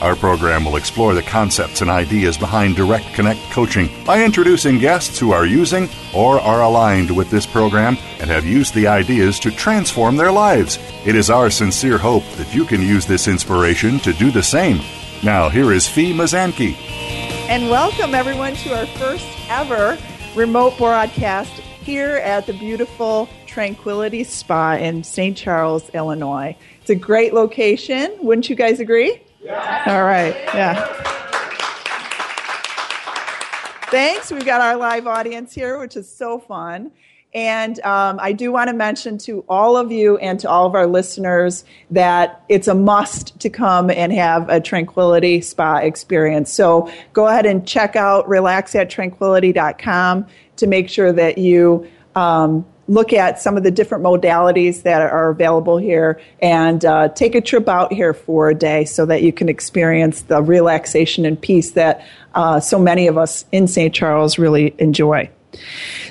Our program will explore the concepts and ideas behind Direct Connect coaching by introducing guests who are using or are aligned with this program and have used the ideas to transform their lives. It is our sincere hope that you can use this inspiration to do the same. Now, here is Fee Mazanke. And welcome, everyone, to our first ever remote broadcast here at the beautiful Tranquility Spa in St. Charles, Illinois. It's a great location. Wouldn't you guys agree? All right. Yeah. Thanks. We've got our live audience here, which is so fun. And um, I do want to mention to all of you and to all of our listeners that it's a must to come and have a Tranquility Spa experience. So go ahead and check out relaxattranquility.com to make sure that you um, look at some of the different modalities that are available here and uh, take a trip out here for a day so that you can experience the relaxation and peace that uh, so many of us in St. Charles really enjoy.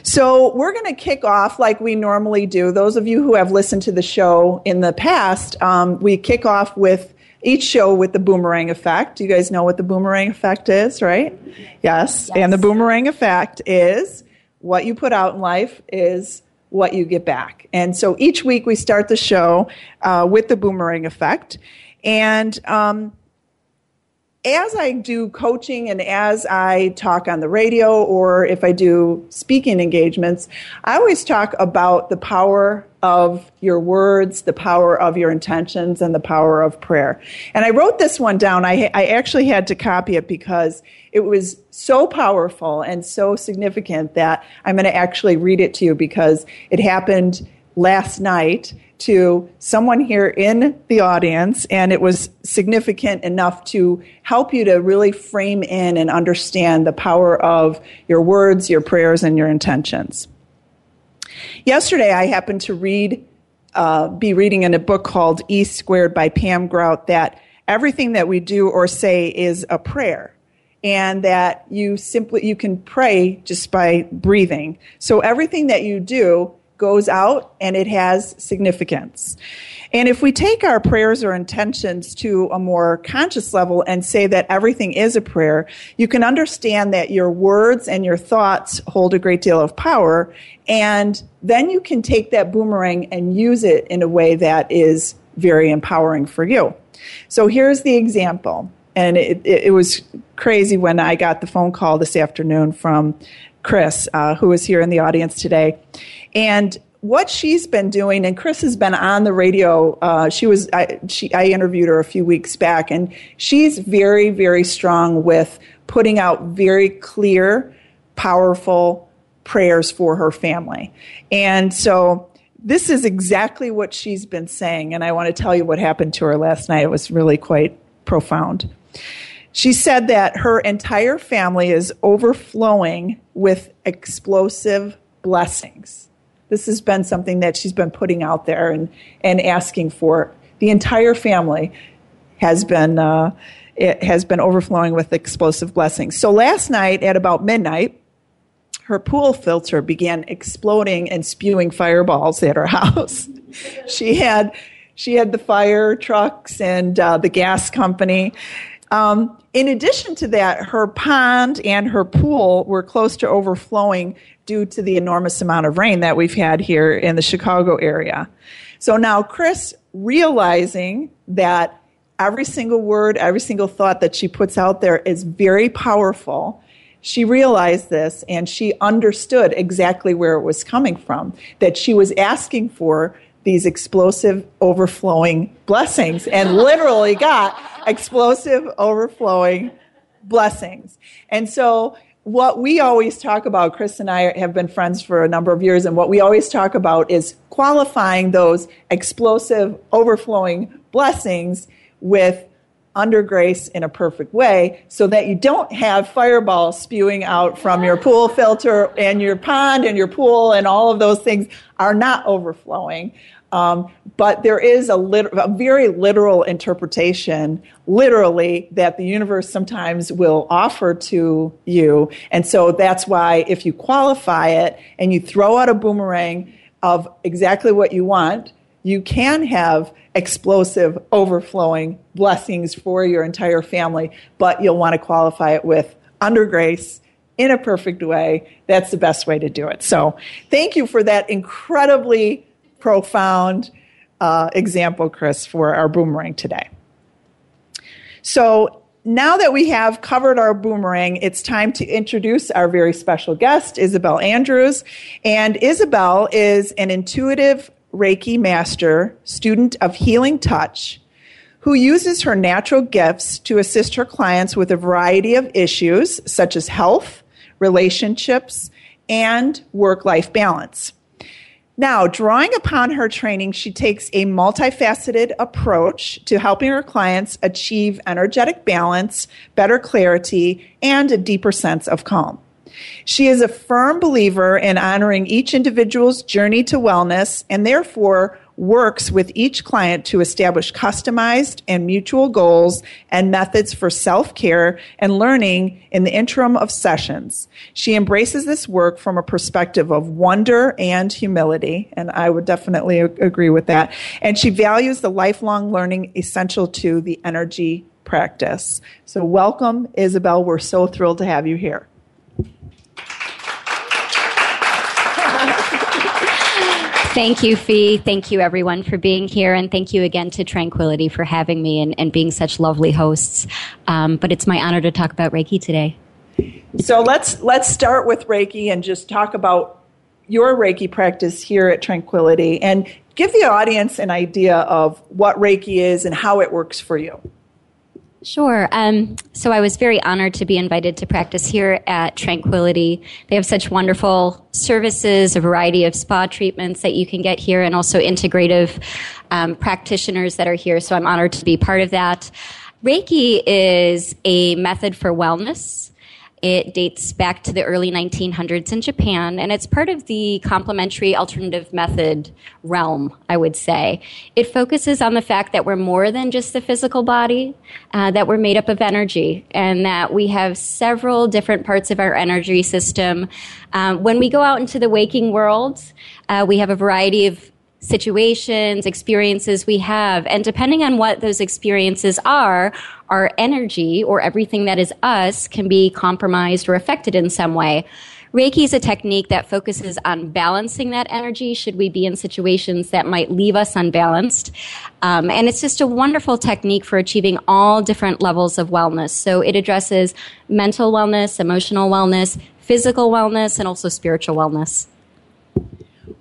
So, we're going to kick off like we normally do. Those of you who have listened to the show in the past, um, we kick off with each show with the boomerang effect. You guys know what the boomerang effect is, right? Yes. yes. And the boomerang effect is what you put out in life is what you get back. And so each week we start the show uh, with the boomerang effect. And um, as I do coaching and as I talk on the radio or if I do speaking engagements, I always talk about the power of your words, the power of your intentions, and the power of prayer. And I wrote this one down. I, I actually had to copy it because it was so powerful and so significant that I'm going to actually read it to you because it happened last night to someone here in the audience, and it was significant enough to help you to really frame in and understand the power of your words, your prayers, and your intentions. Yesterday, I happened to read, uh, be reading in a book called E Squared by Pam Grout that everything that we do or say is a prayer and that you simply you can pray just by breathing so everything that you do goes out and it has significance and if we take our prayers or intentions to a more conscious level and say that everything is a prayer, you can understand that your words and your thoughts hold a great deal of power. And then you can take that boomerang and use it in a way that is very empowering for you. So here's the example. And it, it, it was crazy when I got the phone call this afternoon from Chris, uh, who is here in the audience today. And what she's been doing, and Chris has been on the radio. Uh, she was I, she, I interviewed her a few weeks back, and she's very, very strong with putting out very clear, powerful prayers for her family. And so this is exactly what she's been saying, and I want to tell you what happened to her last night. It was really quite profound. She said that her entire family is overflowing with explosive blessings this has been something that she's been putting out there and, and asking for. The entire family has been uh, it has been overflowing with explosive blessings. So last night at about midnight, her pool filter began exploding and spewing fireballs at her house. she had she had the fire trucks and uh, the gas company. Um, in addition to that, her pond and her pool were close to overflowing due to the enormous amount of rain that we've had here in the Chicago area. So now Chris, realizing that every single word, every single thought that she puts out there is very powerful, she realized this and she understood exactly where it was coming from, that she was asking for these explosive overflowing blessings and literally got explosive overflowing blessings. And so what we always talk about, Chris and I have been friends for a number of years, and what we always talk about is qualifying those explosive, overflowing blessings with under grace in a perfect way so that you don't have fireballs spewing out from your pool filter and your pond and your pool and all of those things are not overflowing. Um, but there is a, lit- a very literal interpretation, literally, that the universe sometimes will offer to you. And so that's why if you qualify it and you throw out a boomerang of exactly what you want, you can have explosive, overflowing blessings for your entire family, but you'll want to qualify it with under grace in a perfect way. That's the best way to do it. So thank you for that incredibly profound uh, example, Chris, for our boomerang today. So now that we have covered our boomerang, it's time to introduce our very special guest, Isabel Andrews. And Isabel is an intuitive Reiki master, student of healing touch, who uses her natural gifts to assist her clients with a variety of issues such as health, relationships, and work life balance. Now, drawing upon her training, she takes a multifaceted approach to helping her clients achieve energetic balance, better clarity, and a deeper sense of calm. She is a firm believer in honoring each individual's journey to wellness and therefore works with each client to establish customized and mutual goals and methods for self care and learning in the interim of sessions. She embraces this work from a perspective of wonder and humility, and I would definitely agree with that. And she values the lifelong learning essential to the energy practice. So, welcome, Isabel. We're so thrilled to have you here. Thank you, Fee. Thank you, everyone, for being here. And thank you again to Tranquility for having me and, and being such lovely hosts. Um, but it's my honor to talk about Reiki today. So let's, let's start with Reiki and just talk about your Reiki practice here at Tranquility and give the audience an idea of what Reiki is and how it works for you. Sure. Um, so I was very honored to be invited to practice here at Tranquility. They have such wonderful services, a variety of spa treatments that you can get here, and also integrative um, practitioners that are here. So I'm honored to be part of that. Reiki is a method for wellness. It dates back to the early 1900s in Japan, and it's part of the complementary alternative method realm, I would say. It focuses on the fact that we're more than just the physical body, uh, that we're made up of energy, and that we have several different parts of our energy system. Um, when we go out into the waking world, uh, we have a variety of situations, experiences we have. And depending on what those experiences are, our energy or everything that is us can be compromised or affected in some way. Reiki is a technique that focuses on balancing that energy should we be in situations that might leave us unbalanced. Um, and it's just a wonderful technique for achieving all different levels of wellness. So it addresses mental wellness, emotional wellness, physical wellness, and also spiritual wellness.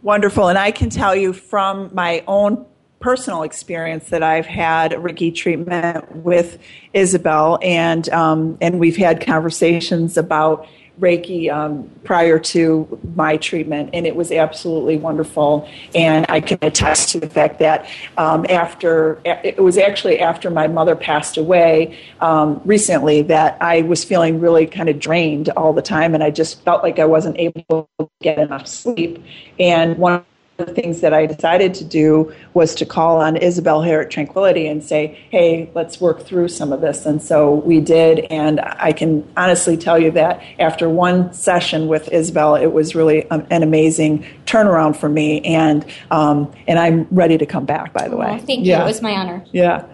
Wonderful. And I can tell you from my own personal experience that I've had Reiki treatment with Isabel, and um, and we've had conversations about Reiki um, prior to my treatment, and it was absolutely wonderful. And I can attest to the fact that um, after it was actually after my mother passed away um, recently that I was feeling really kind of drained all the time, and I just felt like I wasn't able to get enough sleep. And one the things that I decided to do was to call on Isabel here at Tranquility and say, hey, let's work through some of this. And so we did. And I can honestly tell you that after one session with Isabel, it was really an amazing turnaround for me. And, um, and I'm ready to come back, by the way. Oh, thank you. Yeah. It was my honor. Yeah.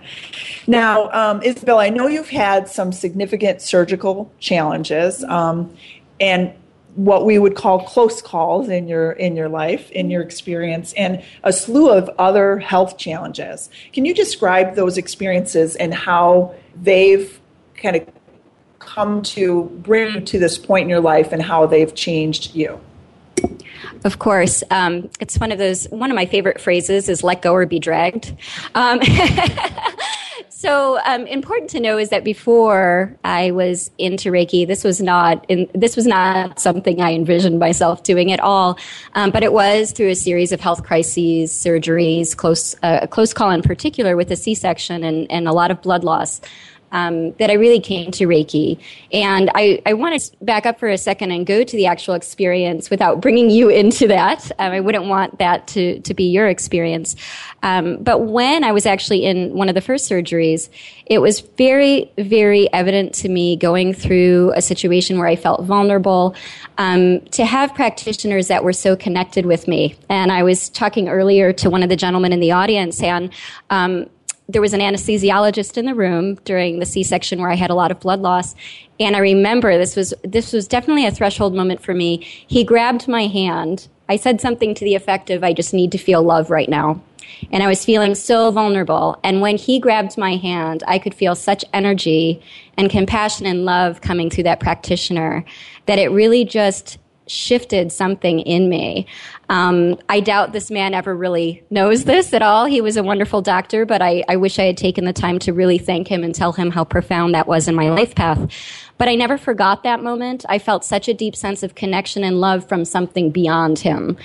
Now, um, Isabel, I know you've had some significant surgical challenges. Um, and what we would call close calls in your in your life in your experience and a slew of other health challenges can you describe those experiences and how they've kind of come to bring you to this point in your life and how they've changed you Of course, um, it's one of those. One of my favorite phrases is "let go or be dragged." Um, so um, important to know is that before I was into Reiki, this was not in, this was not something I envisioned myself doing at all. Um, but it was through a series of health crises, surgeries, close uh, a close call in particular with a C-section and, and a lot of blood loss um, that I really came to Reiki. And I, I want to back up for a second and go to the actual experience without bringing you into that. Um, I wouldn't want that to, to be your experience. Um, but when I was actually in one of the first surgeries, it was very, very evident to me going through a situation where I felt vulnerable um, to have practitioners that were so connected with me. And I was talking earlier to one of the gentlemen in the audience, and um, there was an anesthesiologist in the room during the C-section where I had a lot of blood loss, and I remember this was this was definitely a threshold moment for me. He grabbed my hand. I said something to the effect of, "I just need to feel love right now." And I was feeling so vulnerable. And when he grabbed my hand, I could feel such energy and compassion and love coming through that practitioner that it really just shifted something in me. Um, I doubt this man ever really knows this at all. He was a wonderful doctor, but I, I wish I had taken the time to really thank him and tell him how profound that was in my life path. But I never forgot that moment. I felt such a deep sense of connection and love from something beyond him.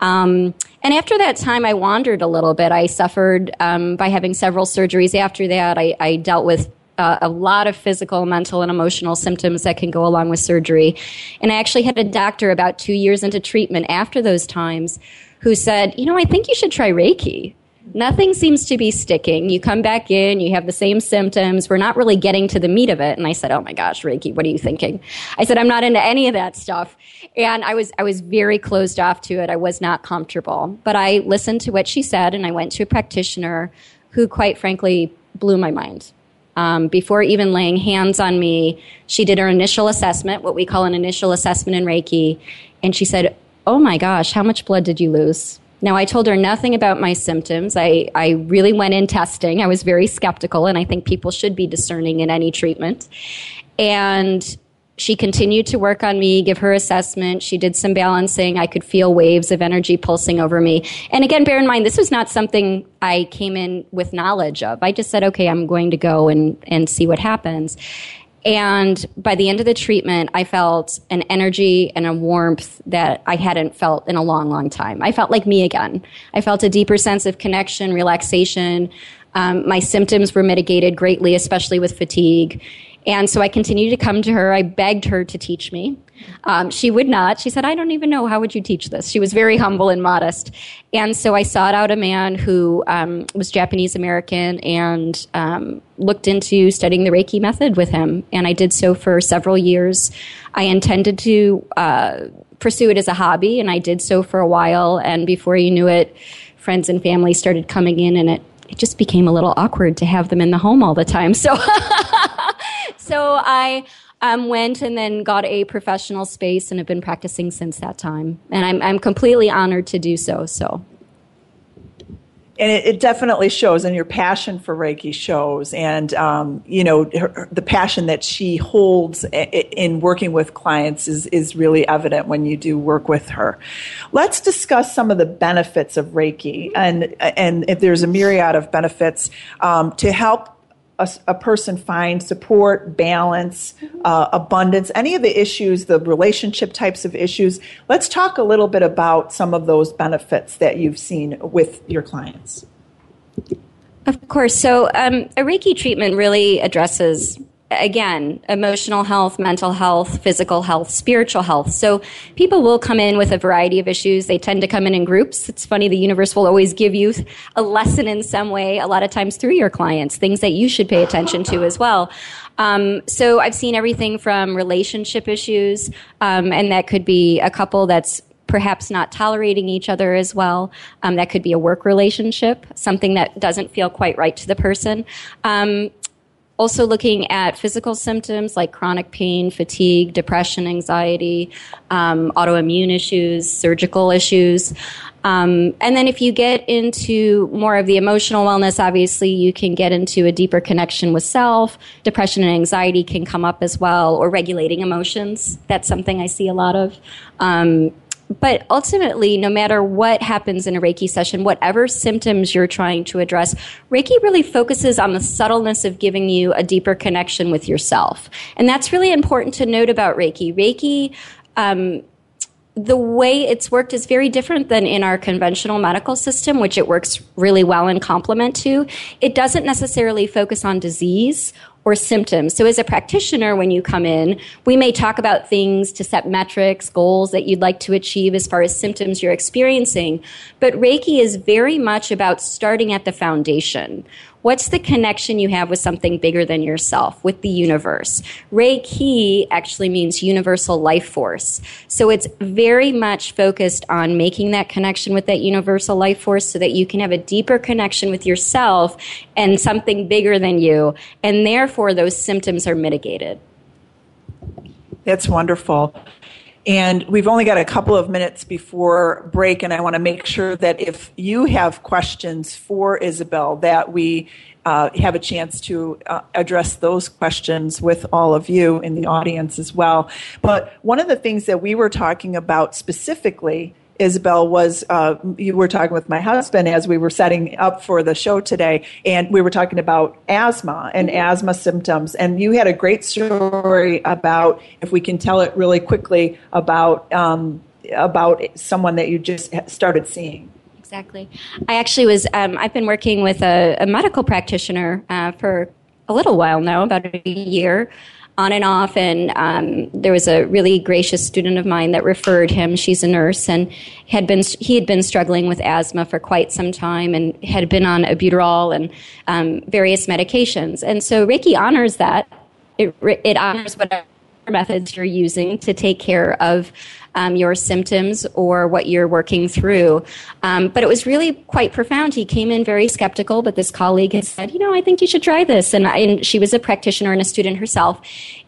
Um, and after that time, I wandered a little bit. I suffered um, by having several surgeries after that. I, I dealt with uh, a lot of physical, mental, and emotional symptoms that can go along with surgery. And I actually had a doctor about two years into treatment after those times who said, You know, I think you should try Reiki. Nothing seems to be sticking. You come back in, you have the same symptoms. We're not really getting to the meat of it. And I said, Oh my gosh, Reiki, what are you thinking? I said, I'm not into any of that stuff. And I was, I was very closed off to it. I was not comfortable. But I listened to what she said and I went to a practitioner who, quite frankly, blew my mind. Um, before even laying hands on me, she did her initial assessment, what we call an initial assessment in Reiki, and she said, Oh my gosh, how much blood did you lose? Now, I told her nothing about my symptoms. I, I really went in testing. I was very skeptical, and I think people should be discerning in any treatment. And she continued to work on me, give her assessment. She did some balancing. I could feel waves of energy pulsing over me. And again, bear in mind, this was not something I came in with knowledge of. I just said, okay, I'm going to go and, and see what happens. And by the end of the treatment, I felt an energy and a warmth that I hadn't felt in a long, long time. I felt like me again. I felt a deeper sense of connection, relaxation. Um, my symptoms were mitigated greatly, especially with fatigue. And so I continued to come to her. I begged her to teach me. Um, she would not. She said, I don't even know. How would you teach this? She was very humble and modest. And so I sought out a man who um, was Japanese American and um, looked into studying the Reiki method with him. And I did so for several years. I intended to uh, pursue it as a hobby, and I did so for a while. And before you knew it, friends and family started coming in, and it it just became a little awkward to have them in the home all the time. So, so I um, went and then got a professional space and have been practicing since that time. And I'm, I'm completely honored to do so. So and it, it, definitely shows and your passion for reiki shows and um, you know her, the passion that she holds in working with clients is, is really evident when you do work with her let's discuss some of the benefits of reiki and and if there's a myriad of benefits um, to help a, a, person find support, balance, uh, abundance, any of the issues, the relationship types of issues. Let's talk a little bit about some of those benefits that you've seen with your clients. Of course. So, um, a Reiki treatment really addresses again, emotional health, mental health, physical health, spiritual health. So people will come in with a variety of issues. They tend to come in in groups. It's funny, the universe will always give you a lesson in some way, a lot of times through your clients, things that you should pay attention to as well. Um, so I've seen everything from relationship issues, um, and that could be a couple that's perhaps not tolerating each other as well. Um, that could be a work relationship, something that doesn't feel quite right to the person. Um, also looking at physical symptoms like chronic pain, fatigue, depression, anxiety, um, autoimmune issues, surgical issues. Um, and then if you get into more of the emotional wellness, obviously you can get into a deeper connection with self. Depression and anxiety can come up as well, or regulating emotions. That's something I see a lot of. Um, but ultimately, no matter what happens in a Reiki session, whatever symptoms you're trying to address, Reiki really focuses on the subtleness of giving you a deeper connection with yourself. And that's really important to note about Reiki. Reiki, um, the way it's worked is very different than in our conventional medical system, which it works really well in complement to. It doesn't necessarily focus on disease or symptoms. So as a practitioner, when you come in, we may talk about things to set metrics, goals that you'd like to achieve as far as symptoms you're experiencing. But Reiki is very much about starting at the foundation. What's the connection you have with something bigger than yourself, with the universe? Reiki actually means universal life force. So it's very much focused on making that connection with that universal life force so that you can have a deeper connection with yourself and something bigger than you. And therefore, those symptoms are mitigated. That's wonderful. And we've only got a couple of minutes before break, and I want to make sure that if you have questions for Isabel, that we uh, have a chance to uh, address those questions with all of you in the audience as well. But one of the things that we were talking about specifically Isabel, was uh, you were talking with my husband as we were setting up for the show today, and we were talking about asthma and asthma symptoms. And you had a great story about, if we can tell it really quickly, about um, about someone that you just started seeing. Exactly. I actually was. Um, I've been working with a, a medical practitioner uh, for a little while now, about a year on and off. And um, there was a really gracious student of mine that referred him. She's a nurse and had been he had been struggling with asthma for quite some time and had been on albuterol and um, various medications. And so Reiki honors that. It, it honors whatever methods you're using to take care of um, your symptoms or what you're working through. Um, but it was really quite profound. He came in very skeptical, but this colleague had said, you know, I think you should try this. And, I, and she was a practitioner and a student herself.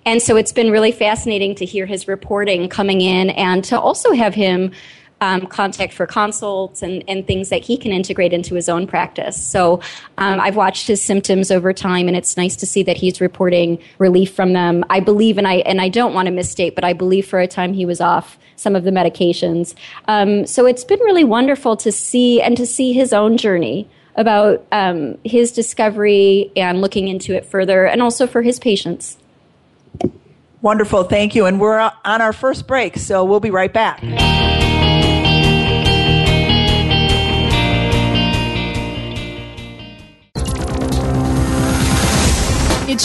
And so it's been really fascinating to hear his reporting coming in and to also have him um, contact for consults and, and things that he can integrate into his own practice. So um, I've watched his symptoms over time, and it's nice to see that he's reporting relief from them. I believe, and I and I don't want to misstate, but I believe for a time he was off some of the medications. Um, so it's been really wonderful to see and to see his own journey about um, his discovery and looking into it further, and also for his patients. Wonderful, thank you. And we're on our first break, so we'll be right back.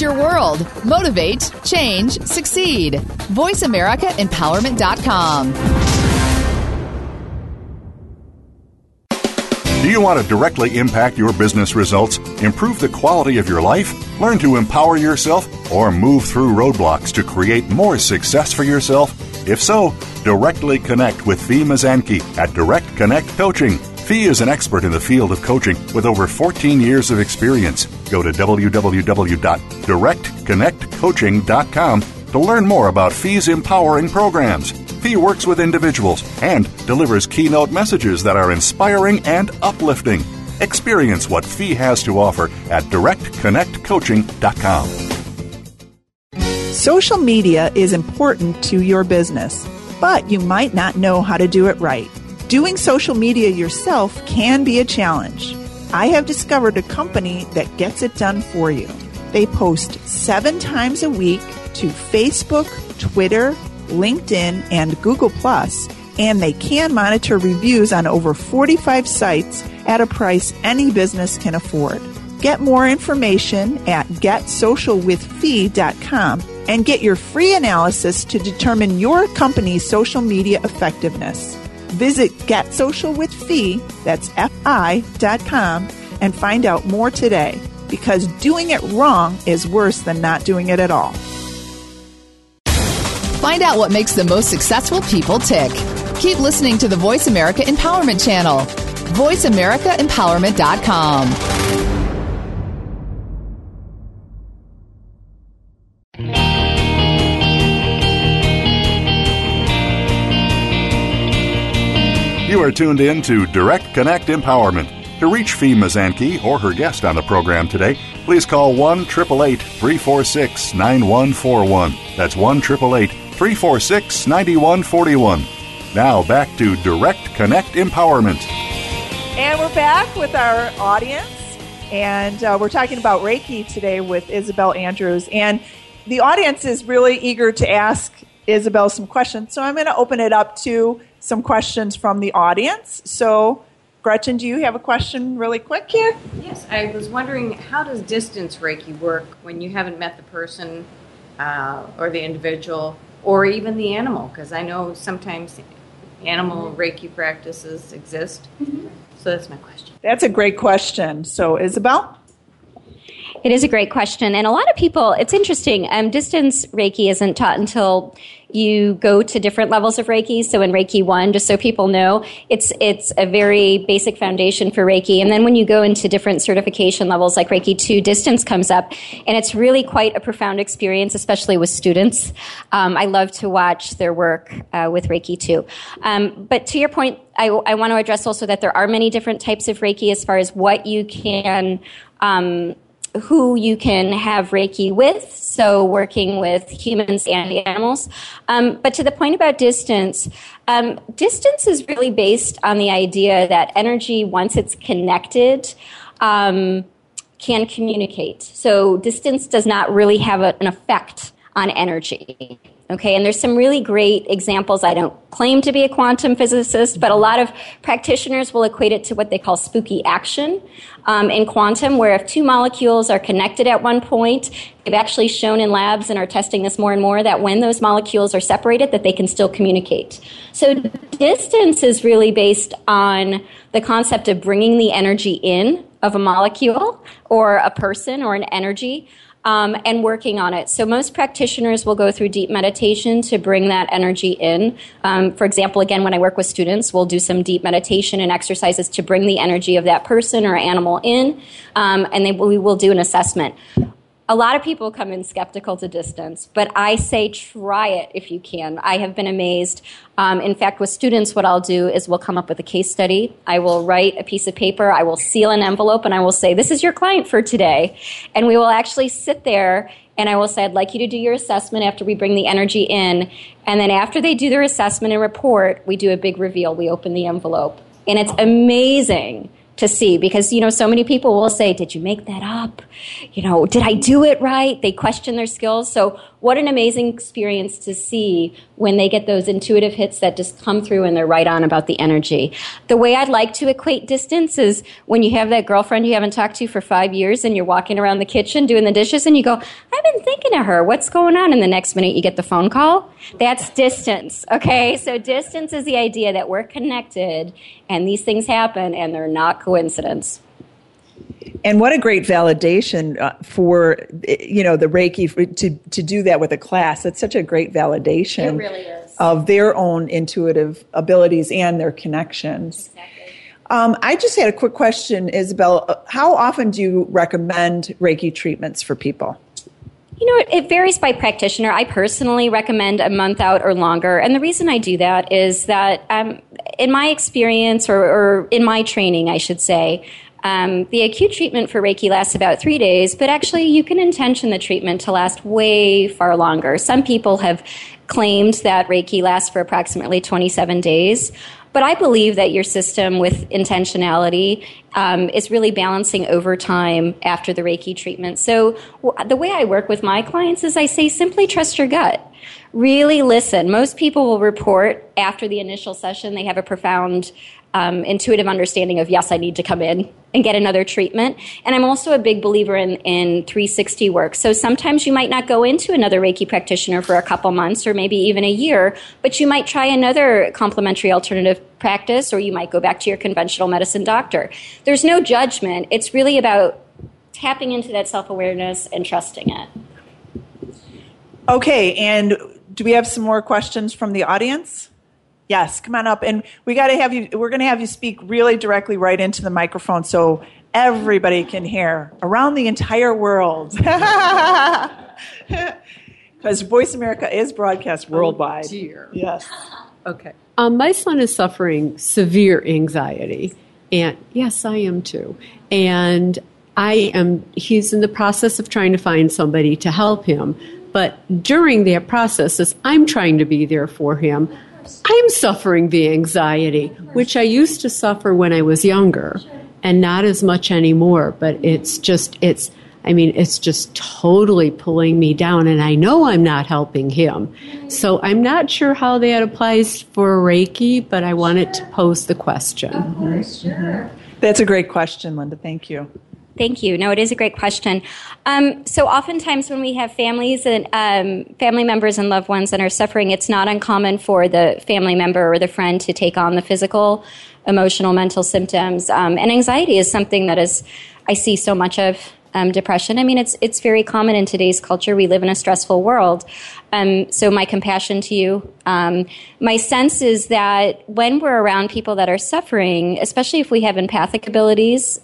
Your world. Motivate, change, succeed. VoiceAmericaEmpowerment.com. Do you want to directly impact your business results, improve the quality of your life, learn to empower yourself, or move through roadblocks to create more success for yourself? If so, directly connect with Fee Mazanke at Direct Connect Coaching. Fee is an expert in the field of coaching with over 14 years of experience. Go to www.directconnectcoaching.com to learn more about Fee's empowering programs. Fee works with individuals and delivers keynote messages that are inspiring and uplifting. Experience what Fee has to offer at directconnectcoaching.com. Social media is important to your business, but you might not know how to do it right. Doing social media yourself can be a challenge. I have discovered a company that gets it done for you. They post seven times a week to Facebook, Twitter, LinkedIn, and Google, and they can monitor reviews on over 45 sites at a price any business can afford. Get more information at getsocialwithfee.com and get your free analysis to determine your company's social media effectiveness. Visit GetSocialWithFee, that's F-I, dot com, and find out more today because doing it wrong is worse than not doing it at all. Find out what makes the most successful people tick. Keep listening to the Voice America Empowerment Channel. VoiceAmericaEmpowerment.com. are tuned in to Direct Connect Empowerment. To reach Fee Mazanke or her guest on the program today, please call 1 888 346 9141. That's 1 888 346 9141. Now back to Direct Connect Empowerment. And we're back with our audience, and uh, we're talking about Reiki today with Isabel Andrews. And the audience is really eager to ask Isabel some questions, so I'm going to open it up to some questions from the audience. So, Gretchen, do you have a question really quick here? Yes, I was wondering how does distance Reiki work when you haven't met the person uh, or the individual or even the animal? Because I know sometimes animal mm-hmm. Reiki practices exist. Mm-hmm. So that's my question. That's a great question. So, Isabel? It is a great question. And a lot of people, it's interesting. Um, distance Reiki isn't taught until you go to different levels of Reiki. So in Reiki 1, just so people know, it's, it's a very basic foundation for Reiki. And then when you go into different certification levels like Reiki 2, distance comes up. And it's really quite a profound experience, especially with students. Um, I love to watch their work uh, with Reiki 2. Um, but to your point, I, I want to address also that there are many different types of Reiki as far as what you can um, who you can have Reiki with, so working with humans and animals. Um, but to the point about distance, um, distance is really based on the idea that energy, once it's connected, um, can communicate. So distance does not really have a, an effect on energy. Okay, and there's some really great examples. I don't claim to be a quantum physicist, but a lot of practitioners will equate it to what they call spooky action um, in quantum, where if two molecules are connected at one point, they've actually shown in labs and are testing this more and more that when those molecules are separated, that they can still communicate. So distance is really based on the concept of bringing the energy in of a molecule or a person or an energy um, and working on it. So most practitioners will go through deep meditation to bring that energy in. Um, for example, again, when I work with students, we'll do some deep meditation and exercises to bring the energy of that person or animal in, um, and they, we will do an assessment a lot of people come in skeptical to distance, but I say try it if you can. I have been amazed. Um, in fact, with students, what I'll do is we'll come up with a case study. I will write a piece of paper, I will seal an envelope, and I will say, This is your client for today. And we will actually sit there and I will say, I'd like you to do your assessment after we bring the energy in. And then after they do their assessment and report, we do a big reveal. We open the envelope. And it's amazing to see because you know so many people will say did you make that up? You know did i do it right? They question their skills. So what an amazing experience to see when they get those intuitive hits that just come through and they're right on about the energy. The way I'd like to equate distance is when you have that girlfriend you haven't talked to for five years and you're walking around the kitchen doing the dishes and you go, I've been thinking of her. What's going on? And the next minute you get the phone call. That's distance. Okay. So distance is the idea that we're connected and these things happen and they're not coincidence. And what a great validation uh, for you know the Reiki to to do that with a class. It's such a great validation really of their own intuitive abilities and their connections. Exactly. Um, I just had a quick question, Isabel. Uh, how often do you recommend Reiki treatments for people? You know, it, it, varies by practitioner. I personally recommend a month out or longer. And the reason I do that is that, um, in my experience, or, or, in my training, I should say, um, the acute treatment for Reiki lasts about three days, but actually you can intention the treatment to last way far longer. Some people have claimed that Reiki lasts for approximately 27 days. But I believe that your system with intentionality um, is really balancing over time after the Reiki treatment. So w- the way I work with my clients is I say simply trust your gut. Really listen. Most people will report after the initial session they have a profound um, intuitive understanding of yes, I need to come in and get another treatment. And I'm also a big believer in, in 360 work. So sometimes you might not go into another Reiki practitioner for a couple months or maybe even a year, but you might try another complementary alternative practice or you might go back to your conventional medicine doctor. There's no judgment. It's really about tapping into that self awareness and trusting it. Okay, and do we have some more questions from the audience? Yes, come on up. And we got to have you, we're going to have you speak really directly right into the microphone so everybody can hear around the entire world. Because Voice America is broadcast oh, worldwide. Oh, dear. Yes. Okay. Um, my son is suffering severe anxiety. And yes, I am too. And I am, he's in the process of trying to find somebody to help him. But during that process, as I'm trying to be there for him, I'm suffering the anxiety, which I used to suffer when I was younger and not as much anymore, but it's just, it's, I mean, it's just totally pulling me down, and I know I'm not helping him. So I'm not sure how that applies for Reiki, but I wanted to pose the question. Mm-hmm. That's a great question, Linda. Thank you. Thank you. No, it is a great question. Um, so, oftentimes when we have families and um, family members and loved ones that are suffering, it's not uncommon for the family member or the friend to take on the physical, emotional, mental symptoms. Um, and anxiety is something that is I see so much of. Um, depression. I mean, it's it's very common in today's culture. We live in a stressful world. Um, so, my compassion to you. Um, my sense is that when we're around people that are suffering, especially if we have empathic abilities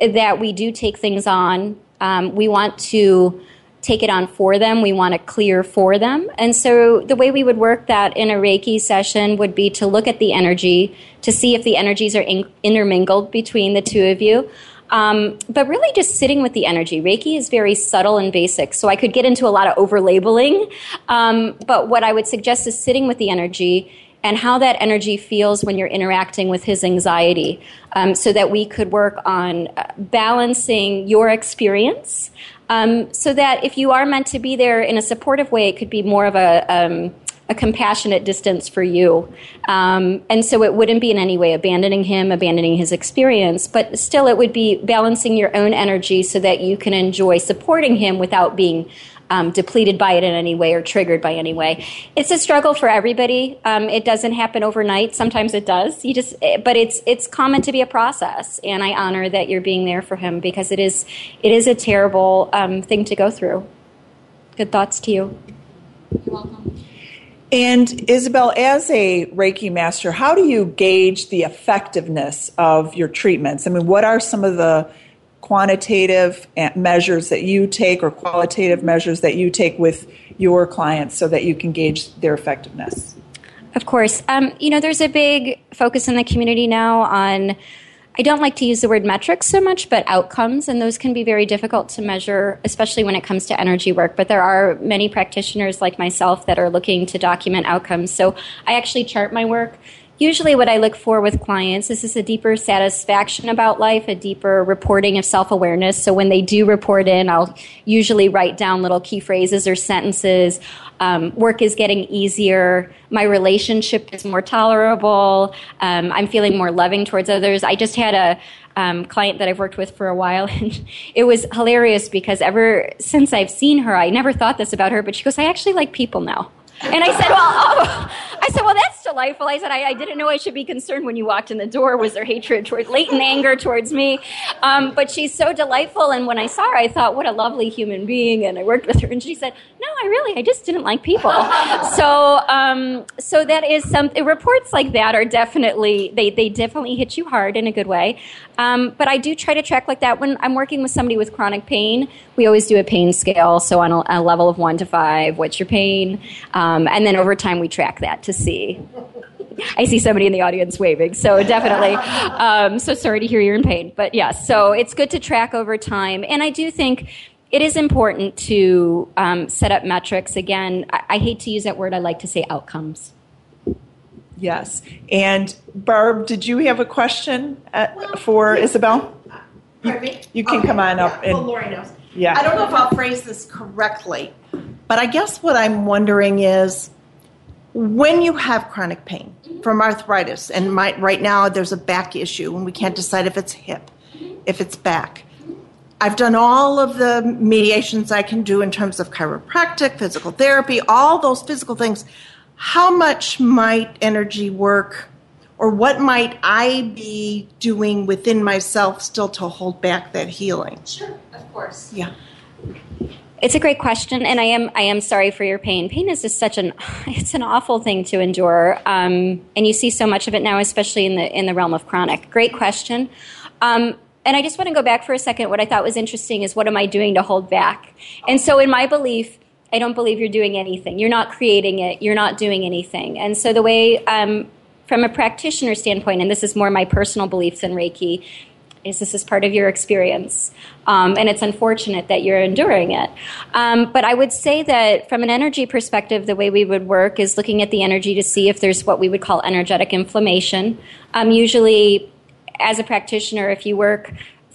that we do take things on. Um, we want to take it on for them. We want to clear for them. And so the way we would work that in a Reiki session would be to look at the energy to see if the energies are in- intermingled between the two of you. Um, but really just sitting with the energy. Reiki is very subtle and basic, so I could get into a lot of over labeling. Um, but what I would suggest is sitting with the energy and how that energy feels when you're interacting with his anxiety um, so that we could work on uh, balancing your experience um, so that if you are meant to be there in a supportive way, it could be more of a, um, a compassionate distance for you. Um, and so it wouldn't be in any way abandoning him, abandoning his experience, but still it would be balancing your own energy so that you can enjoy supporting him without being um, depleted by it in any way or triggered by any way. It's a struggle for everybody. Um, it doesn't happen overnight. Sometimes it does. You just, eh, but it's it's common to be a process, and I honor that you're being there for him because it is it is a terrible um, thing to go through. Good thoughts to you. You're welcome. And Isabel, as a Reiki master, how do you gauge the effectiveness of your treatments? I mean, what are some of the quantitative measures that you take or qualitative measures that you take with your clients so that you can gauge their effectiveness? Of course. Um, you know, there's a big focus in the community now on, I don't like to use the word metrics so much, but outcomes, and those can be very difficult to measure, especially when it comes to energy work. But there are many practitioners like myself that are looking to document outcomes. So I actually chart my work usually what I look for with clients is just a deeper satisfaction about life, a deeper reporting of self awareness. So when they do report in, I'll usually write down little key phrases or sentences. Um, work is getting easier. My relationship is more tolerable. Um, I'm feeling more loving towards others. I just had a um, client that I've worked with for a while, and it was hilarious because ever since I've seen her, I never thought this about her, but she goes, I actually like people now. And I said, well, oh. I said, well, that's delightful. I said, I, I, didn't know I should be concerned when you walked in the door. Was there hatred towards, latent anger towards me? Um, but she's so delightful. And when I saw her, I thought, what a lovely human being. And I worked with her, and she said, no, I really, I just didn't like people. so, um, so that is some reports like that are definitely they they definitely hit you hard in a good way. Um, but I do try to track like that when I'm working with somebody with chronic pain. We always do a pain scale. So on a, a level of one to five, what's your pain? Um, and then over time we track that to see. I see somebody in the audience waving, so definitely. Um, so sorry to hear you're in pain, but yes. Yeah, so it's good to track over time, and I do think it is important to um, set up metrics. Again, I, I, hate to use that word. I like to say outcomes. Yes. And Barb, did you have a question at, well, for yeah. Isabel? Pardon you, me? You can okay. come on up. And, well, Lori knows. Yeah. I don't know if I'll phrase this correctly, but I guess what I'm wondering is when you have chronic pain from arthritis, and my, right now there's a back issue, and we can't decide if it's hip, if it's back I've done all of the mediations I can do in terms of chiropractic, physical therapy, all those physical things. How much might energy work or what might I be doing within myself still to hold back that healing? Sure, of course. Yeah. It's a great question, and I am I am sorry for your pain. Pain is just such an it's an awful thing to endure, um, and you see so much of it now, especially in the in the realm of chronic. Great question. Um, and I just want to go back for a second. What I thought was interesting is what am I doing to hold back? And so, in my belief, I don't believe you're doing anything. You're not creating it. You're not doing anything. And so, the way, um, from a practitioner standpoint, and this is more my personal beliefs in Reiki, is this is part of your experience. Um, and it's unfortunate that you're enduring it. Um, but I would say that from an energy perspective, the way we would work is looking at the energy to see if there's what we would call energetic inflammation. Um, usually, as a practitioner, if you work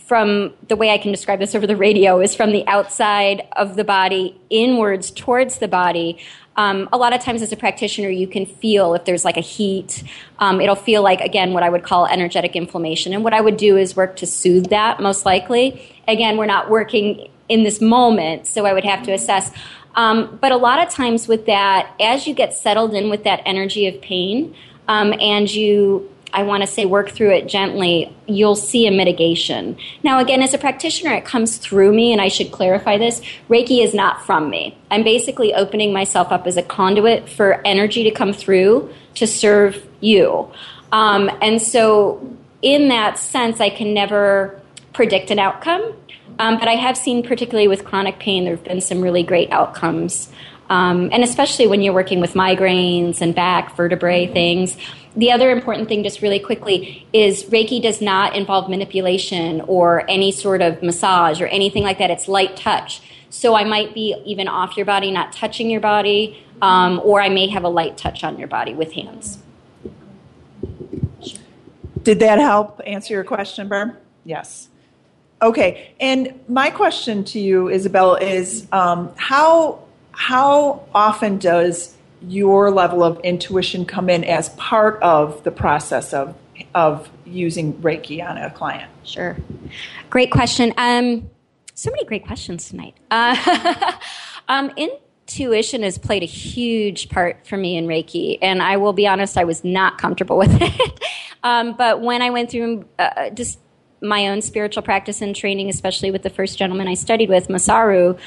from the way I can describe this over the radio is from the outside of the body inwards towards the body. Um, a lot of times as a practitioner, you can feel if there's like a heat. Um, it'll feel like, again, what I would call energetic inflammation. And what I would do is work to soothe that, most likely. Again, we're not working in this moment, so I would have to assess. Um, but a lot of times with that, as you get settled in with that energy of pain, um, and you I want to say work through it gently, you'll see a mitigation. Now, again, as a practitioner, it comes through me, and I should clarify this Reiki is not from me. I'm basically opening myself up as a conduit for energy to come through to serve you. Um, and so, in that sense, I can never predict an outcome. Um, but I have seen, particularly with chronic pain, there have been some really great outcomes. Um, and especially when you're working with migraines and back vertebrae things, the other important thing, just really quickly, is Reiki does not involve manipulation or any sort of massage or anything like that. It's light touch. So I might be even off your body, not touching your body, um, or I may have a light touch on your body with hands. Did that help answer your question, Barb? Yes. Okay. And my question to you, Isabel, is um, how how often does your level of intuition come in as part of the process of of using Reiki on a client? Sure. Great question. Um, so many great questions tonight. Uh, um, intuition has played a huge part for me in Reiki, and I will be honest, I was not comfortable with it. um, but when I went through uh, just my own spiritual practice and training, especially with the first gentleman I studied with, Masaru,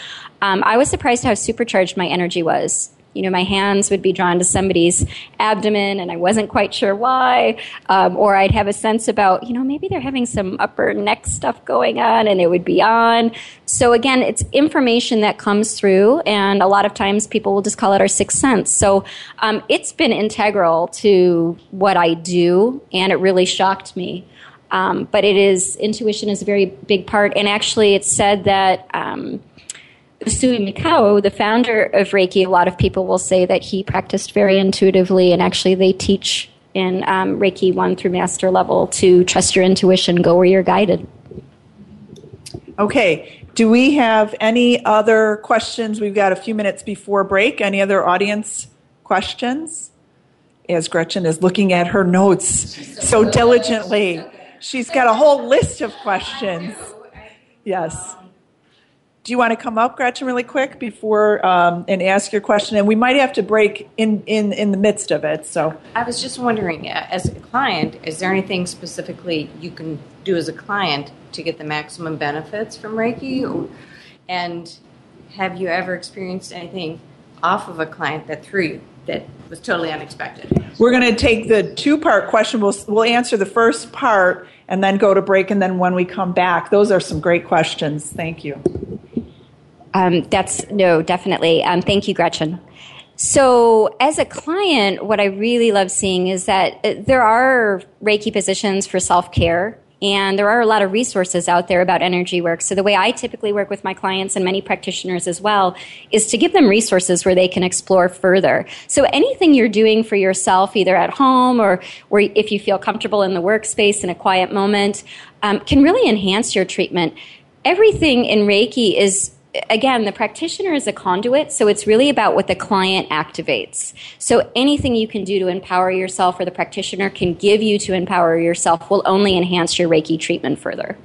um, I was surprised how supercharged my energy was you know, my hands would be drawn to somebody's abdomen and I wasn't quite sure why. Um, or I'd have a sense about, you know, maybe they're having some upper neck stuff going on and it would be on. So again, it's information that comes through and a lot of times people will just call it our sixth sense. So um, it's been integral to what I do and it really shocked me. Um, but it is, intuition is a very big part. And actually, it's said that, um, Usui Mikao, the founder of Reiki, a lot of people will say that he practiced very intuitively, and actually, they teach in um, Reiki 1 through master level to trust your intuition, go where you're guided. Okay. Do we have any other questions? We've got a few minutes before break. Any other audience questions? As Gretchen is looking at her notes so diligently, she's got a whole list of questions. Yes. Do you want to come up, Gretchen, really quick before um, and ask your question? And we might have to break in, in, in the midst of it. So I was just wondering, uh, as a client, is there anything specifically you can do as a client to get the maximum benefits from Reiki? And have you ever experienced anything off of a client that threw you that was totally unexpected? We're going to take the two part question. We'll, we'll answer the first part and then go to break. And then when we come back, those are some great questions. Thank you. Um, that's no, definitely. Um, thank you, Gretchen. So, as a client, what I really love seeing is that uh, there are Reiki positions for self care, and there are a lot of resources out there about energy work. So, the way I typically work with my clients and many practitioners as well is to give them resources where they can explore further. So, anything you're doing for yourself, either at home or, or if you feel comfortable in the workspace in a quiet moment, um, can really enhance your treatment. Everything in Reiki is again, the practitioner is a conduit, so it's really about what the client activates. So anything you can do to empower yourself or the practitioner can give you to empower yourself will only enhance your Reiki treatment further.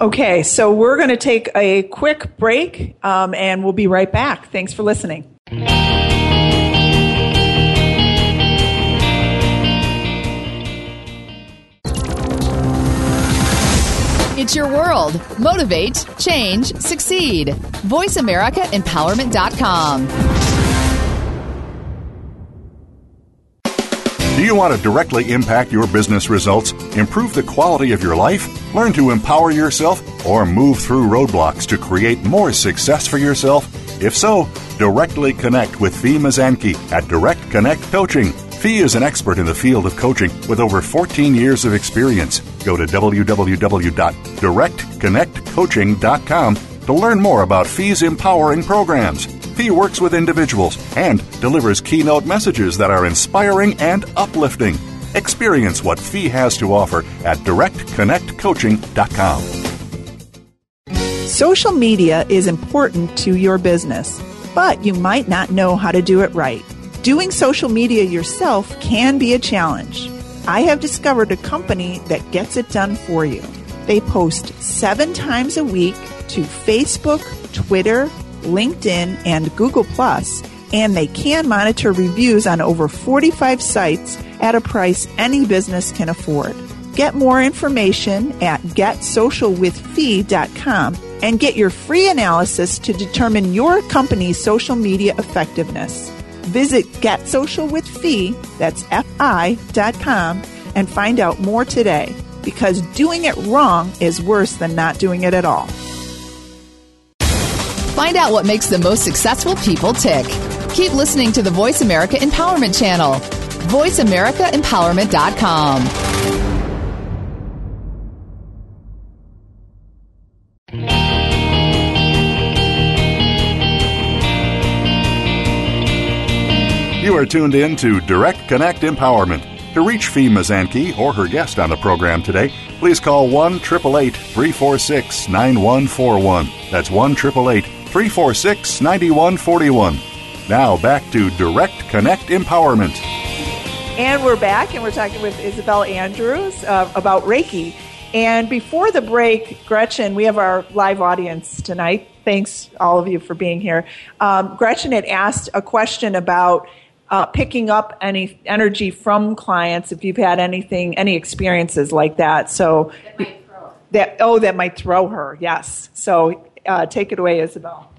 Okay, so we're going to take a quick break um, and we'll be right back. Thanks for listening. Your world. Motivate, change, succeed. VoiceAmericaEmpowerment.com. Do you want to directly impact your business results, improve the quality of your life, learn to empower yourself, or move through roadblocks to create more success for yourself? If so, directly connect with Fee Mazanke at Direct Connect Coaching Fee is an expert in the field of coaching with over 14 years of experience. Go to www.directconnectcoaching.com to learn more about Fee's empowering programs. Fee works with individuals and delivers keynote messages that are inspiring and uplifting. Experience what Fee has to offer at directconnectcoaching.com. Social media is important to your business, but you might not know how to do it right. Doing social media yourself can be a challenge. I have discovered a company that gets it done for you. They post seven times a week to Facebook, Twitter, LinkedIn, and Google Plus, and they can monitor reviews on over 45 sites at a price any business can afford. Get more information at getsocialwithfee.com and get your free analysis to determine your company's social media effectiveness. Visit getsocialwithfee, that's F-I, dot com, and find out more today because doing it wrong is worse than not doing it at all. Find out what makes the most successful people tick. Keep listening to the Voice America Empowerment Channel. VoiceAmericaEmpowerment.com. Are tuned in to Direct Connect Empowerment. To reach Fee Mazanke or her guest on the program today, please call 1 888 346 9141. That's 1 888 346 9141. Now back to Direct Connect Empowerment. And we're back, and we're talking with Isabel Andrews uh, about Reiki. And before the break, Gretchen, we have our live audience tonight. Thanks, all of you, for being here. Um, Gretchen had asked a question about uh, picking up any energy from clients if you've had anything, any experiences like that. So that, that oh, that might throw her. Yes. So uh, take it away, Isabel.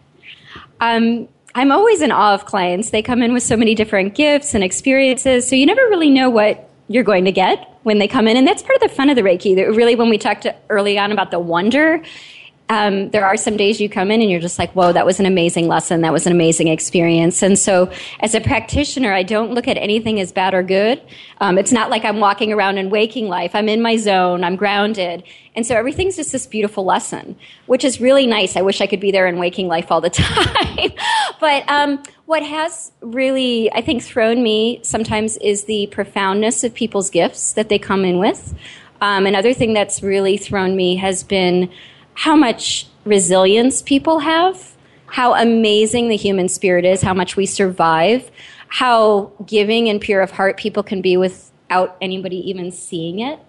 Um, I'm always in awe of clients. They come in with so many different gifts and experiences, so you never really know what you're going to get when they come in, and that's part of the fun of the Reiki. That really, when we talked early on about the wonder, um, there are some days you come in and you're just like, whoa, that was an amazing lesson. That was an amazing experience. And so, as a practitioner, I don't look at anything as bad or good. Um, it's not like I'm walking around in waking life. I'm in my zone. I'm grounded. And so, everything's just this beautiful lesson, which is really nice. I wish I could be there in waking life all the time. but um, what has really, I think, thrown me sometimes is the profoundness of people's gifts that they come in with. Um, another thing that's really thrown me has been how much resilience people have, how amazing the human spirit is, how much we survive, how giving and pure of heart people can be without anybody even seeing it.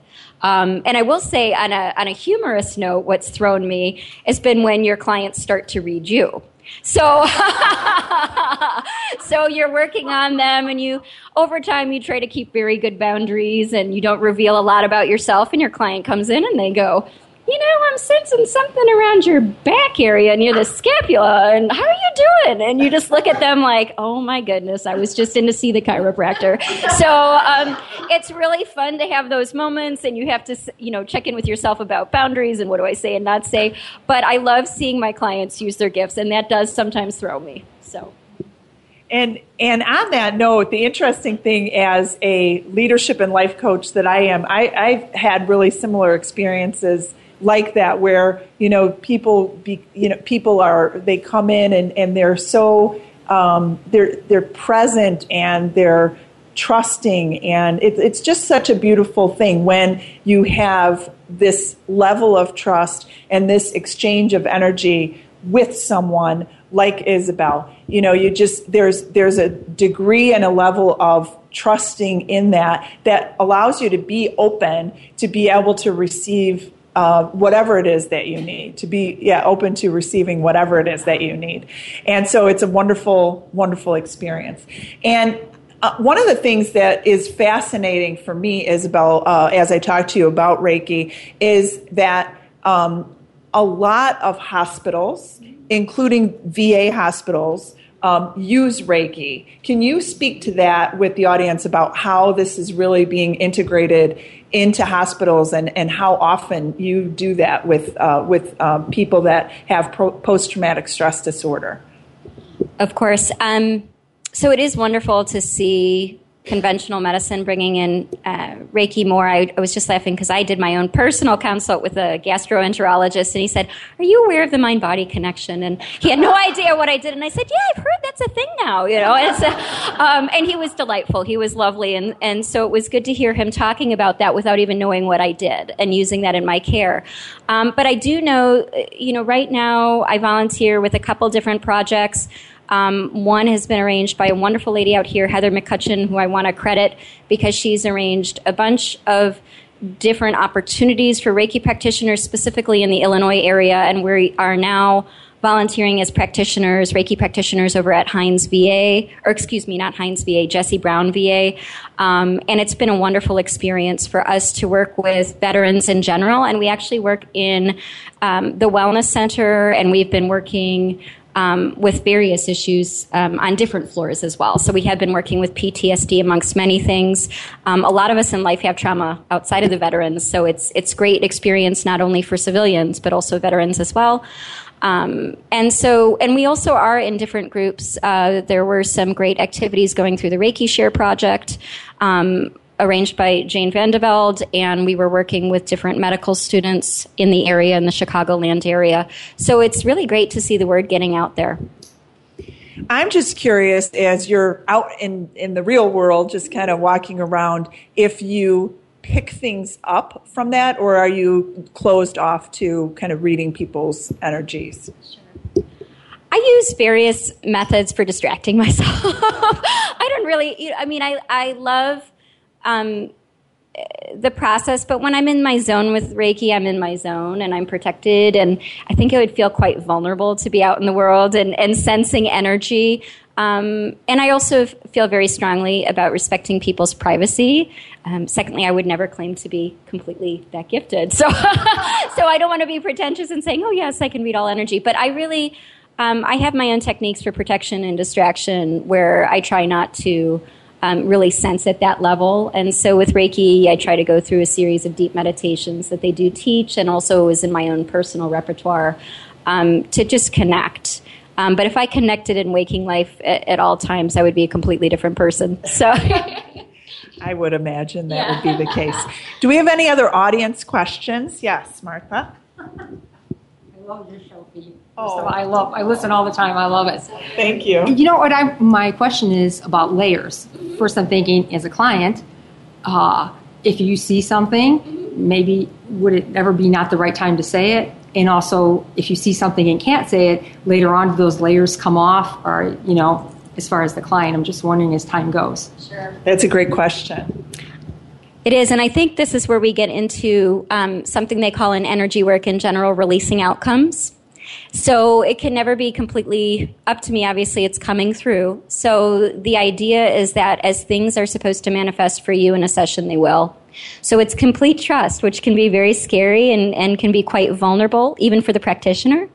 Um, and I will say, on a, on a humorous note, what's thrown me has been when your clients start to read you. So, so you're working on them, and you over time you try to keep very good boundaries, and you don't reveal a lot about yourself. And your client comes in and they go, you know, I'm sensing something around your back area near the scapula, and how are you doing? And you just look at them like, oh my goodness, I was just in to see the chiropractor. So um, it's really fun to have those moments, and you have to, you know, check in with yourself about boundaries and what do I say and not say. But I love seeing my clients use their gifts, and that does sometimes throw me. So. And and on that note, the interesting thing as a leadership and life coach that I am, I, I've had really similar experiences like that where you know people be, you know people are they come in and, and they're so um, they're they're present and they're trusting. And it, it's just such a beautiful thing when you have this level of trust and this exchange of energy with someone like Isabel. You know you just there's there's a degree and a level of trusting in that that allows you to be open to be able to receive uh, whatever it is that you need to be yeah open to receiving whatever it is that you need. And so it's a wonderful wonderful experience. And uh, one of the things that is fascinating for me isabel uh, as i talk to you about reiki is that um, a lot of hospitals including va hospitals um, use Reiki. Can you speak to that with the audience about how this is really being integrated into hospitals and, and how often you do that with, uh, with um, people that have post traumatic stress disorder? Of course. Um, so it is wonderful to see conventional medicine, bringing in uh, Reiki more. I, I, was just laughing because I did my own personal consult with a gastroenterologist, and he said, "Are you aware of the mind body connection?" And he had no idea what I did, and I said, "Yeah, I've heard that's a thing now." You know, and, so, um, and he was delightful. He was lovely, and and so it was good to hear him talking about that without even knowing what I did and using that in my care. Um, but I do know, you know, right now I volunteer with a couple different projects. Um, one has been arranged by a wonderful lady out here, Heather McCutcheon, who I want to credit because she's arranged a bunch of different opportunities for Reiki practitioners, specifically in the Illinois area, and we are now volunteering as practitioners, Reiki practitioners over at Hines VA, or excuse me, not Hines VA, Jesse Brown VA. Um, and it's been a wonderful experience for us to work with veterans in general. And we actually work in um, the Wellness Center, and we've been working um, with various issues um, on different floors as well. So we have been working with PTSD amongst many things. Um, a lot of us in life have trauma outside of the veterans, so it's it's great experience not only for civilians but also veterans as well. Um, and so, and we also are in different groups. Uh, there were some great activities going through the Reiki Share project. Um, arranged by Jane Vandeveld, and we were working with different medical students in the area, in the Chicagoland area. So it's really great to see the word getting out there. I'm just curious, as you're out in, in the real world, just kind of walking around, if you pick things up from that, or are you closed off to kind of reading people's energies? Sure. I use various methods for distracting myself. I don't really, I mean, I, I love um, the process, but when I'm in my zone with Reiki, I'm in my zone and I'm protected. And I think it would feel quite vulnerable to be out in the world and, and sensing energy. Um, and I also feel very strongly about respecting people's privacy. Um, secondly, I would never claim to be completely that gifted. So, so I don't want to be pretentious and saying, oh, yes, I can read all energy. But I really, um, I have my own techniques for protection and distraction where I try not to um, really sense at that level. And so with Reiki, I try to go through a series of deep meditations that they do teach, and also is in my own personal repertoire um, to just connect. Um, but if I connected in waking life at, at, all times, I would be a completely different person. So. I would imagine that yeah. would be the case. Do we have any other audience questions? Yes, Martha. I love your show, Pete. Oh. I love. I listen all the time. I love it. Thank you. You know what? I my question is about layers. First, I'm thinking as a client, uh, if you see something, maybe would it ever be not the right time to say it? And also, if you see something and can't say it, later on, do those layers come off? Or you know, as far as the client, I'm just wondering as time goes. Sure. That's a great question. It is, and I think this is where we get into um, something they call in energy work in general, releasing outcomes. So it can never be completely up to me. Obviously, it's coming through. So the idea is that as things are supposed to manifest for you in a session, they will. So it's complete trust, which can be very scary and, and can be quite vulnerable, even for the practitioner.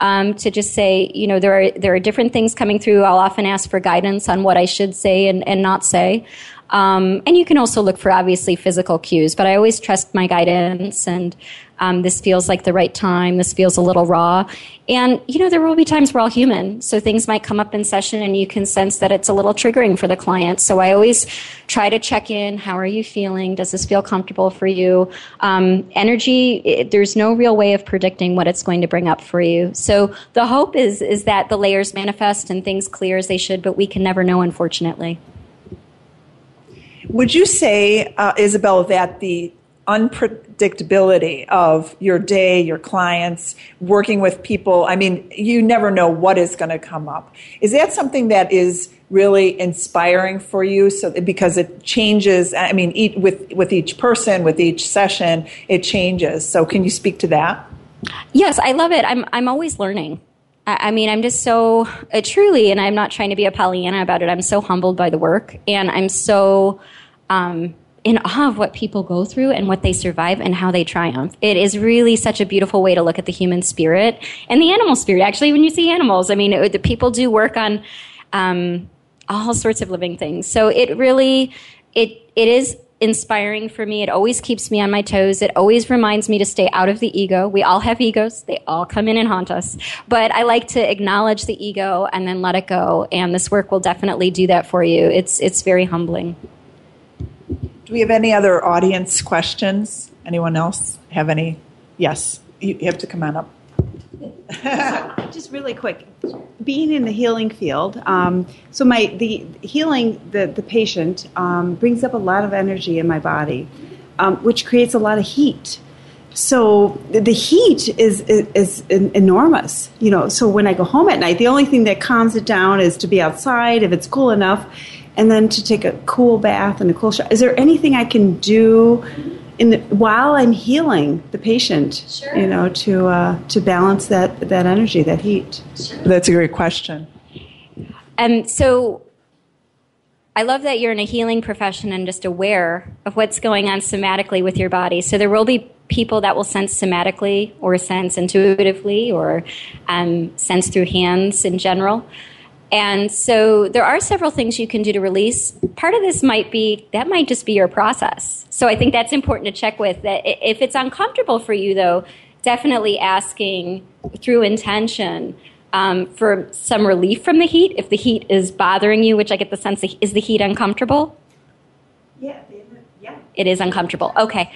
Um, to just say, you know, there are there are different things coming through. I'll often ask for guidance on what I should say and, and not say. Um, and you can also look for obviously physical cues, but I always trust my guidance and um, this feels like the right time. This feels a little raw. And, you know, there will be times we're all human. So things might come up in session and you can sense that it's a little triggering for the client. So I always try to check in. How are you feeling? Does this feel comfortable for you? Um, energy, it, there's no real way of predicting what it's going to bring up for you. So the hope is, is that the layers manifest and things clear as they should, but we can never know, unfortunately. Would you say, uh, Isabel, that the unpredictability of your day, your clients, working with people, I mean, you never know what is going to come up. Is that something that is really inspiring for you? So because it changes i mean each, with with each person with each session it changes. So can you speak to that? Yes i love it. I'm i'm always learning I mean, I'm just so uh, truly, and I'm not trying to be a Pollyanna about it. I'm so humbled by the work, and I'm so um, in awe of what people go through and what they survive and how they triumph. It is really such a beautiful way to look at the human spirit and the animal spirit. Actually, when you see animals, I mean, it, the people do work on um, all sorts of living things. So it really, it it is inspiring for me. It always keeps me on my toes. It always reminds me to stay out of the ego. We all have egos. They all come in and haunt us. But I like to acknowledge the ego and then let it go. And this work will definitely do that for you. It's, it's very humbling. Do we have any other audience questions? Anyone else have any? Yes, you have to come on up. Just really quick, being in the healing field, um, so my the healing the the patient um, brings up a lot of energy in my body, um, which creates a lot of heat. So the heat is, is, is enormous, you know. So when I go home at night, the only thing that calms it down is to be outside if it's cool enough, and then to take a cool bath and a cool shower. Is there anything I can do? In the, while I'm healing the patient, sure. you know, to uh, to balance that that energy, that heat. Sure. That's a great question. And um, so, I love that you're in a healing profession and just aware of what's going on somatically with your body. So there will be people that will sense somatically, or sense intuitively, or um, sense through hands in general. And so there are several things you can do to release. Part of this might be that might just be your process. So I think that's important to check with that if it's uncomfortable for you though, definitely asking through intention um, for some relief from the heat. If the heat is bothering you, which I get the sense is the heat uncomfortable? Yeah, yeah. It is uncomfortable. Okay.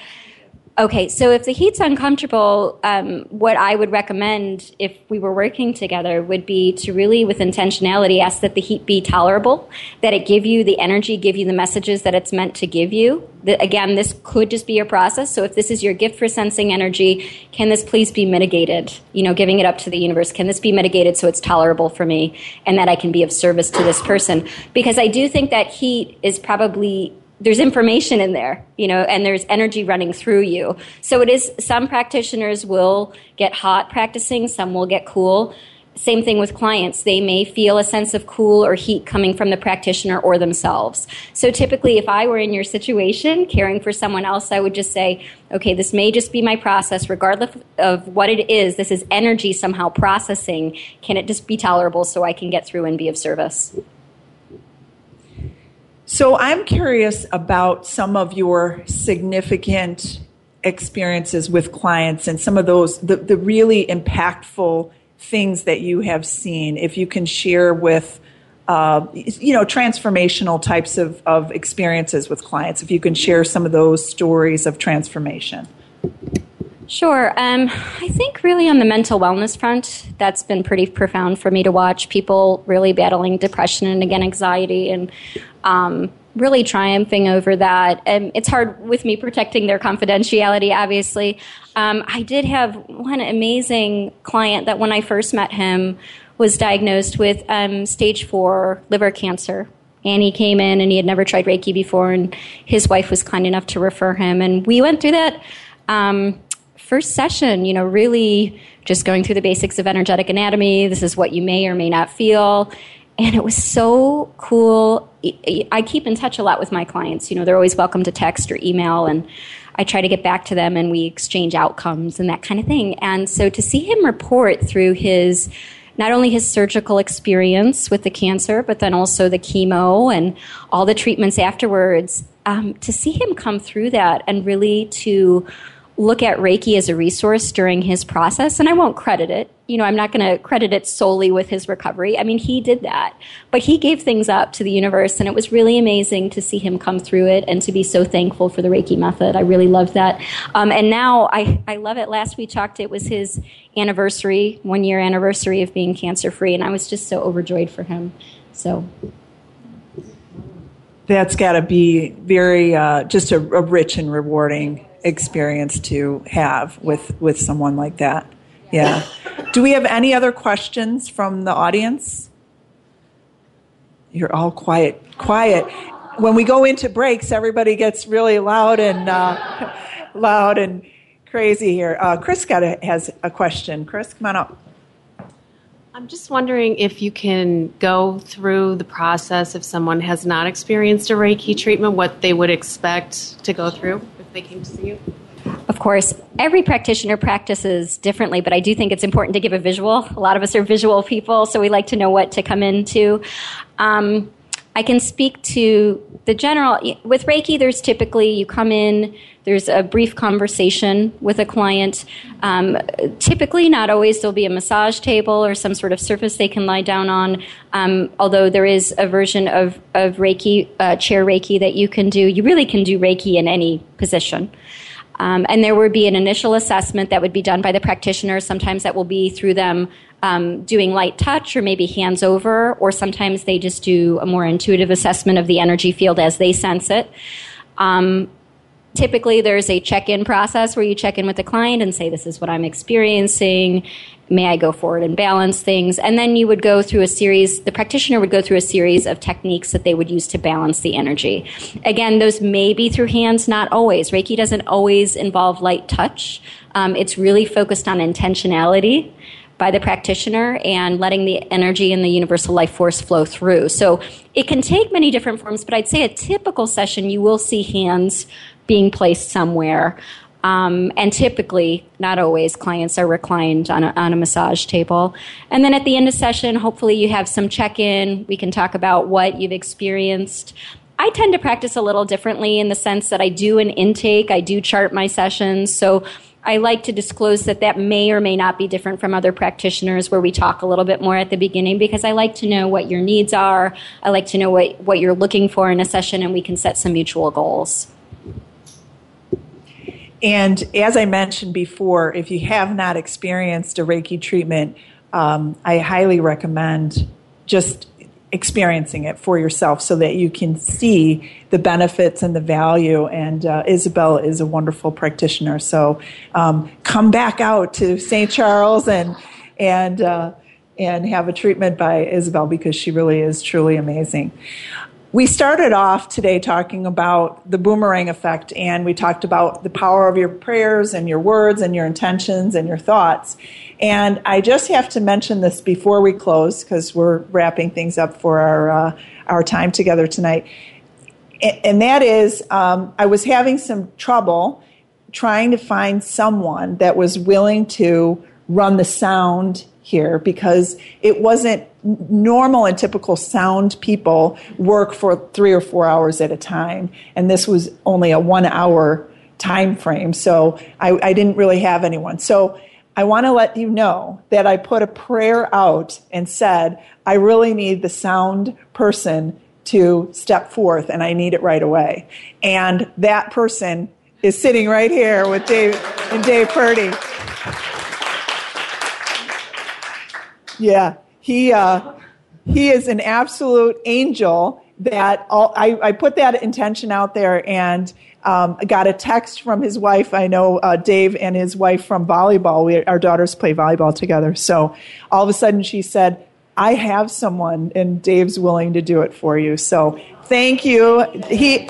Okay, so if the heat's uncomfortable, um, what I would recommend if we were working together would be to really, with intentionality, ask that the heat be tolerable, that it give you the energy, give you the messages that it's meant to give you. The, again, this could just be a process. So if this is your gift for sensing energy, can this please be mitigated? You know, giving it up to the universe. Can this be mitigated so it's tolerable for me and that I can be of service to this person? Because I do think that heat is probably there's information in there, you know, and there's energy running through you. So it is, some practitioners will get hot practicing, some will get cool. Same thing with clients. They may feel a sense of cool or heat coming from the practitioner or themselves. So typically, if I were in your situation, caring for someone else, I would just say, okay, this may just be my process, regardless of what it is. This is energy somehow processing. Can it just be tolerable so I can get through and be of service? So I'm curious about some of your significant experiences with clients and some of those, the, the really impactful things that you have seen. If you can share with, uh, you know, transformational types of, of experiences with clients, if you can share some of those stories of transformation. Sure. Um, I think really on the mental wellness front, that's been pretty profound for me to watch people really battling depression and again anxiety and um, really triumphing over that. And it's hard with me protecting their confidentiality, obviously. Um, I did have one amazing client that when I first met him was diagnosed with um, stage four liver cancer. And he came in and he had never tried Reiki before, and his wife was kind enough to refer him. And we went through that. Um, first session, you know, really just going through the basics of energetic anatomy. This is what you may or may not feel. And it was so cool. I keep in touch a lot with my clients. You know, they're always welcome to text or email, and I try to get back to them and we exchange outcomes and that kind of thing. And so to see him report through his not only his surgical experience with the cancer, but then also the chemo and all the treatments afterwards, um, to see him come through that and really to look at Reiki as a resource during his process, and I won't credit it. You know, I'm not going to credit it solely with his recovery. I mean, he did that, but he gave things up to the universe, and it was really amazing to see him come through it and to be so thankful for the Reiki method. I really loved that. Um, and now I, I love it. Last we talked, it was his anniversary, one year anniversary of being cancer free, and I was just so overjoyed for him. So that's got to be very uh, just a, a, rich and rewarding experience to have with with someone like that. Yeah. Do we have any other questions from the audience? You're all quiet. Quiet. When we go into breaks, everybody gets really loud and uh, loud and crazy here. Uh, Chris got a, has a question. Chris, come on up. I'm just wondering if you can go through the process if someone has not experienced a Reiki treatment, what they would expect to go through they came to see you. Of course, every practitioner practices differently, but I do think it's important to give a visual. A lot of us are visual people, so we like to know what to come into. Um, I can speak to the general. With Reiki, there's typically you come in, there's a brief conversation with a client. Um, typically, not always, there'll be a massage table or some sort of surface they can lie down on. Um, although there is a version of, of Reiki, uh, chair Reiki, that you can do. You really can do Reiki in any position. Um, and there would be an initial assessment that would be done by the practitioner. Sometimes that will be through them um, doing light touch or maybe hands over, or sometimes they just do a more intuitive assessment of the energy field as they sense it. Um, typically, there's a check in process where you check in with the client and say, This is what I'm experiencing may I go forward and balance things? And then you would go through a series, the practitioner would go through a series of techniques that they would use to balance the energy. Again, those may be through hands, not always. Reiki doesn't always involve light touch. Um, it's really focused on intentionality by the practitioner and letting the energy and the universal life force flow through. So it can take many different forms, but I'd say a typical session you will see hands being placed somewhere. Um, and typically, not always, clients are reclined on a, on a massage table. And then at the end of session, hopefully you have some check in. We can talk about what you've experienced. I tend to practice a little differently in the sense that I do an intake, I do chart my sessions. So I like to disclose that that may or may not be different from other practitioners where we talk a little bit more at the beginning because I like to know what your needs are. I like to know what, what you're looking for in a session and we can set some mutual goals. And as I mentioned before, if you have not experienced a Reiki treatment, um, I highly recommend just experiencing it for yourself so that you can see the benefits and the value. And uh, Isabel is a wonderful practitioner. So um, come back out to St. Charles and and uh, and have a treatment by Isabel because she really is truly amazing. We started off today talking about the boomerang effect, and we talked about the power of your prayers and your words and your intentions and your thoughts. And I just have to mention this before we close because we're wrapping things up for our uh, our time together tonight. And that is, um, I was having some trouble trying to find someone that was willing to run the sound here because it wasn't normal and typical sound people work for three or four hours at a time. And this was only a one hour time frame. So I, I didn't really have anyone. So i want to let you know that i put a prayer out and said i really need the sound person to step forth and i need it right away. And that person is sitting right here with dave and dave purdy Yeah, he uh, he is an absolute angel. That all, I, I put that intention out there and um, got a text from his wife. I know uh, Dave and his wife from volleyball. We, our daughters play volleyball together. So all of a sudden she said, I have someone and Dave's willing to do it for you. So thank you. He,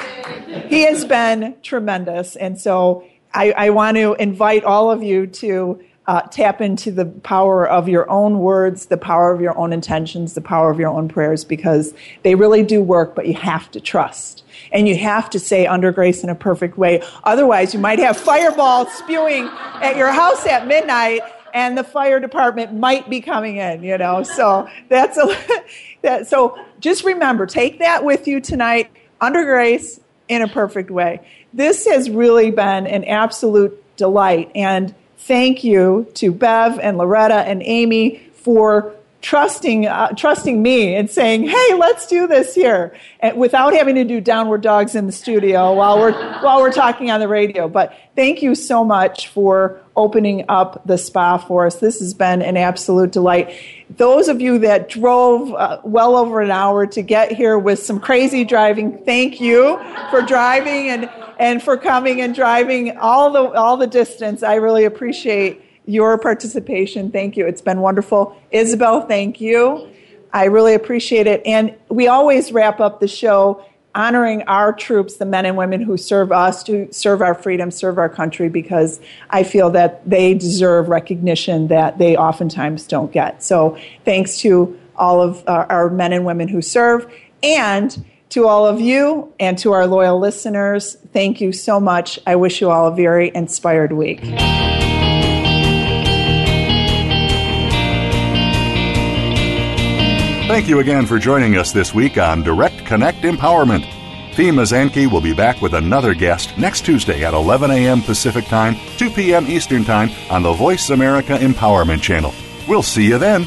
he has been tremendous. And so I, I want to invite all of you to uh, tap into the power of your own words, the power of your own intentions, the power of your own prayers, because they really do work, but you have to trust. And you have to say under grace in a perfect way. Otherwise, you might have fireballs spewing at your house at midnight and the fire department might be coming in, you know. So that's a, that, so just remember, take that with you tonight under grace in a perfect way. This has really been an absolute delight. And thank you to Bev and Loretta and Amy for trusting uh, trusting me and saying, "Hey, let's do this here," and without having to do downward dogs in the studio while we're while we're talking on the radio. But thank you so much for opening up the spa for us. This has been an absolute delight. Those of you that drove uh, well over an hour to get here with some crazy driving, thank you for driving and and for coming and driving all the all the distance. I really appreciate your participation. Thank you. It's been wonderful. Isabel, thank you. I really appreciate it. And we always wrap up the show honoring our troops, the men and women who serve us, to serve our freedom, serve our country, because I feel that they deserve recognition that they oftentimes don't get. So thanks to all of our, men and women who serve. And to all of you and to our loyal listeners, thank you so much. I wish you all a very inspired week. Thank you again for joining us this week on Direct Connect Empowerment. Fee Mazanke will be back with another guest next Tuesday at 11 a.m. Pacific Time, 2 p.m. Eastern Time on the Voice America Empowerment Channel. We'll see you then.